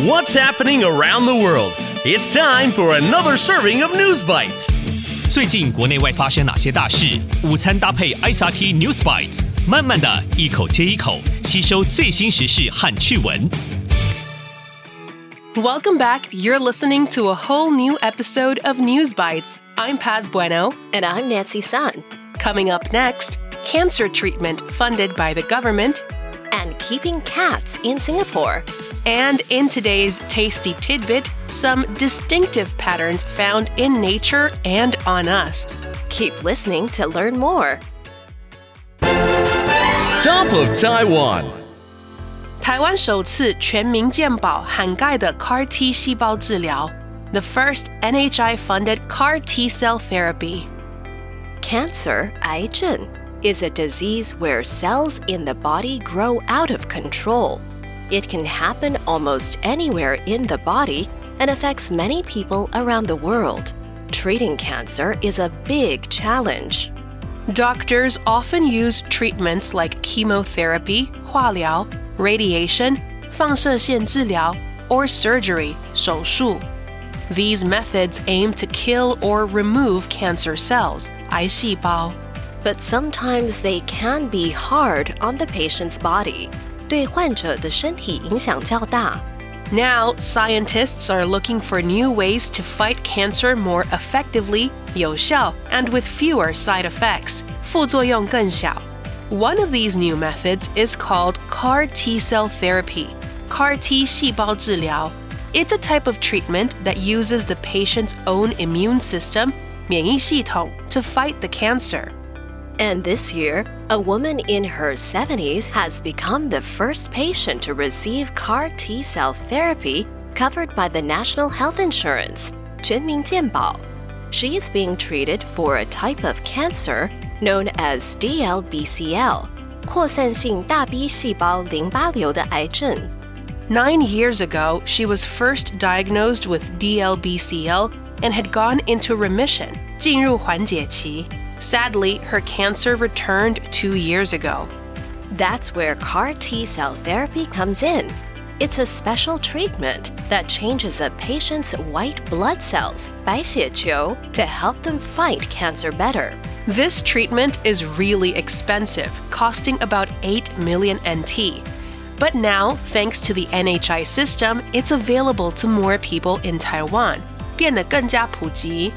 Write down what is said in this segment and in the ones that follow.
What's happening around the world? It's time for another serving of News Bites. 最近国内外发生哪些大事？午餐搭配 ICRT News Bites，慢慢的一口接一口吸收最新时事和趣闻。Welcome back. You're listening to a whole new episode of News Bites. I'm Paz Bueno. And I'm Nancy Sun. Coming up next, cancer treatment funded by the government And keeping cats in Singapore. And in today's tasty tidbit, some distinctive patterns found in nature and on us. Keep listening to learn more. Top of Taiwan. 台湾首次全民健保涵盖的 CAR T 细胞治疗，the first NHI-funded CAR T cell therapy. Cancer, 癌症, is a disease where cells in the body grow out of control. It can happen almost anywhere in the body and affects many people around the world. Treating cancer is a big challenge. Doctors often use treatments like chemotherapy, 化疗, radiation, 放射线治疗, or surgery, 手术. These methods aim to kill or remove cancer cells, 癌细胞. But sometimes they can be hard on the patient's body. 对患者的身体影响较大。 Now, scientists are looking for new ways to fight cancer more effectively, 有效, and with fewer side effects, 副作用更小. One of these new methods is called CAR T cell therapy, CAR T 细胞治疗. It's a type of treatment that uses the patient's own immune system, 免疫系统, to fight the cancer. And this year, a woman in her 70s has become the first patient to receive CAR T cell therapy covered by the National Health Insurance, 全民健保. She is being treated for a type of cancer known as DLBCL, 扩散性大 B 细胞淋巴瘤的癌症. Nine years ago, she was first diagnosed with DLBCL and had gone into remission, 进入缓解期. Sadly, her cancer returned two years ago. That's where CAR T cell therapy comes in. It's a special treatment that changes a patient's white blood cells, 白血球, to help them fight cancer better. This treatment is really expensive, costing about 8 million NT. But now, thanks to the NHI system, it's available to more people in Taiwan. 变得更加普及.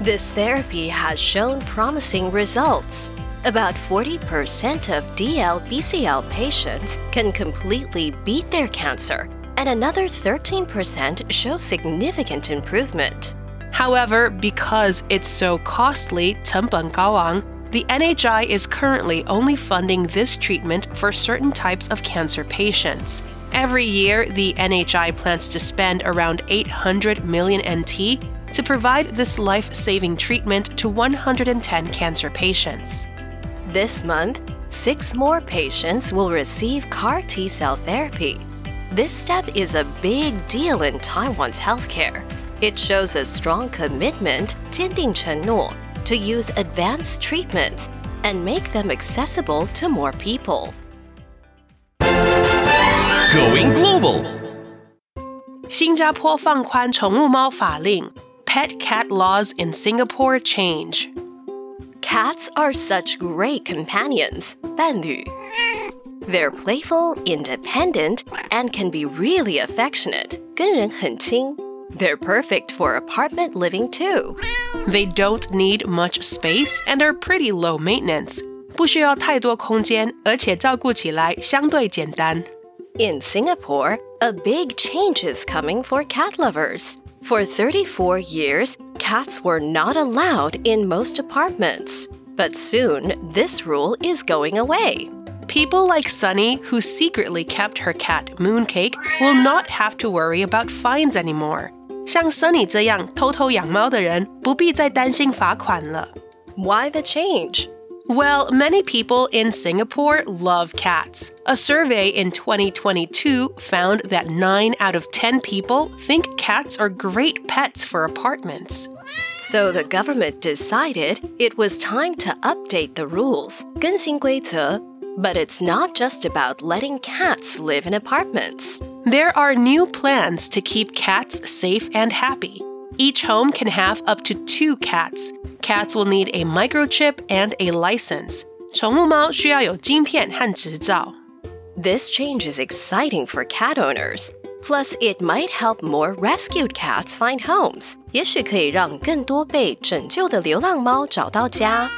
this therapy has shown promising results. About 40% of DLBCL patients can completely beat their cancer, and another 13% show significant improvement. However, because it's so costly, the NHI is currently only funding this treatment for certain types of cancer patients. Every year, the NHI plans to spend around 800 million NT to provide this life saving treatment to 110 cancer patients. This month, six more patients will receive CAR T cell therapy. This step is a big deal in Taiwan's healthcare. It shows a strong commitment 坚定承诺, to use advanced treatments and make them accessible to more people. Going global. 新加坡放宽宠物猫法令, pet cat laws in Singapore change. Cats are such great companions, 伴侣. They're playful, independent, and can be really affectionate, 跟人很亲. They're perfect for apartment living too. They don't need much space and are pretty low maintenance. 不需要太多空间，而且照顾起来相对简单。 In Singapore, a big change is coming for cat lovers. For 34 years, cats were not allowed in most apartments. But soon, this rule is going away. People like Sunny, who secretly kept her cat Mooncake, will not have to worry about fines anymore. 像 Sunny 这样偷偷养猫的人，不必再担心罚款了。 Why the change? Well, many people in Singapore love cats. A survey in 2022 found that 9 out of 10 people think cats are great pets for apartments. So the government decided it was time to update the rules. 更新规则 But it's not just about letting cats live in apartments. There are new plans to keep cats safe and happy. Each home can have up to two cats. Cats will need a microchip and a license. 宠物猫需要有晶片和执照。 This change is exciting for cat owners. Plus, it might help more rescued cats find homes. 也许可以让更多被拯救的流浪猫找到家。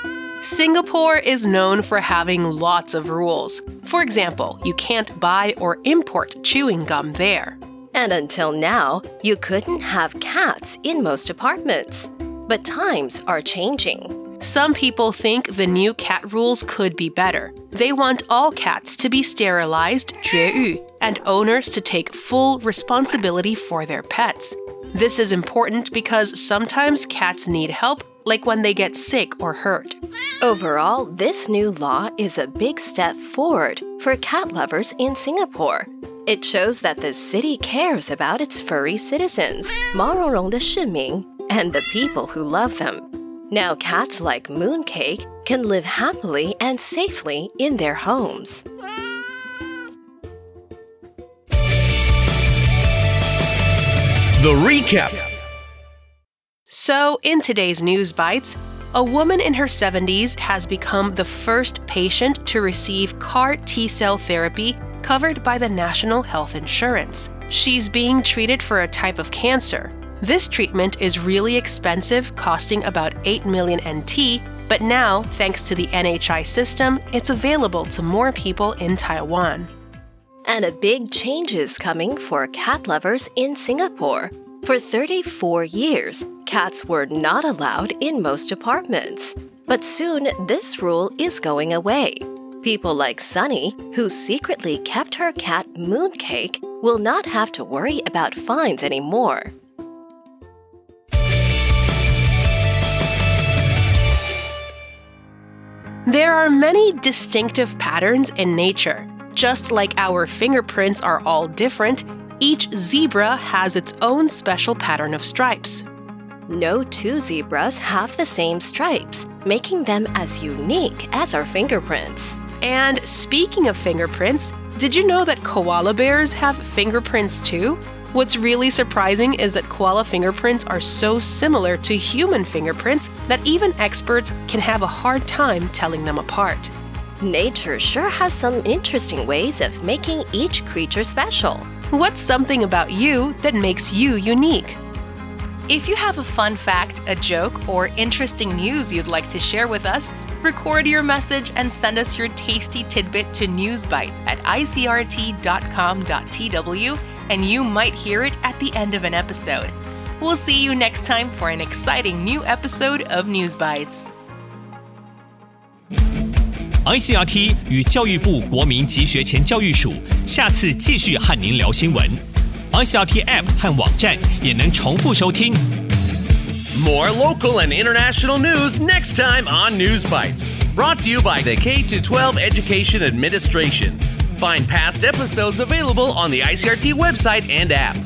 Singapore is known for having lots of rules. For example, you can't buy or import chewing gum there. And until now, you couldn't have cats in most apartments. But times are changing. Some people think the new cat rules could be better. They want all cats to be sterilized, 绝育, and owners to take full responsibility for their pets. This is important because sometimes cats need help, like when they get sick or hurt. Overall, this new law is a big step forward for cat lovers in Singapore. It shows that the city cares about its furry citizens, 毛茸茸的市民, and the people who love them. Now, cats like Mooncake can live happily and safely in their homes. The recap. So, in today's News Bites, a woman in her 70s has become the first patient to receive CAR T cell therapy covered by the National Health Insurance. She's being treated for a type of cancer. This treatment is really expensive, costing about 8 million NT, but now, thanks to the NHI system, it's available to more people in Taiwan. And a big change is coming for cat lovers in Singapore. For 34 years, cats were not allowed in most apartments. But soon, this rule is going away. People like Sunny, who secretly kept her cat Mooncake, will not have to worry about fines anymore. There are many distinctive patterns in nature. Just like our fingerprints are all different, each zebra has its own special pattern of stripes. No two zebras have the same stripes, making them as unique as our fingerprints. And speaking of fingerprints, did you know that koala bears have fingerprints too? What's really surprising is that koala fingerprints are so similar to human fingerprints that even experts can have a hard time telling them apart. Nature sure has some interesting ways of making each creature special. What's something about you that makes you unique? If you have a fun fact, a joke, or interesting news you'd like to share with us, record your message and send us your tasty tidbit to newsbites at icrt.com.tw, and you might hear it at the end of an episode. We'll see you next time for an exciting new episode of News Bites. ICRT 与教育部国民及学前教育署下次继续和您聊新闻。ICRT App 和网站也能重复收听。 More local and international news next time on News Bites. Brought to you by the K 12 Education Administration. Find past episodes available on the ICRT website and app.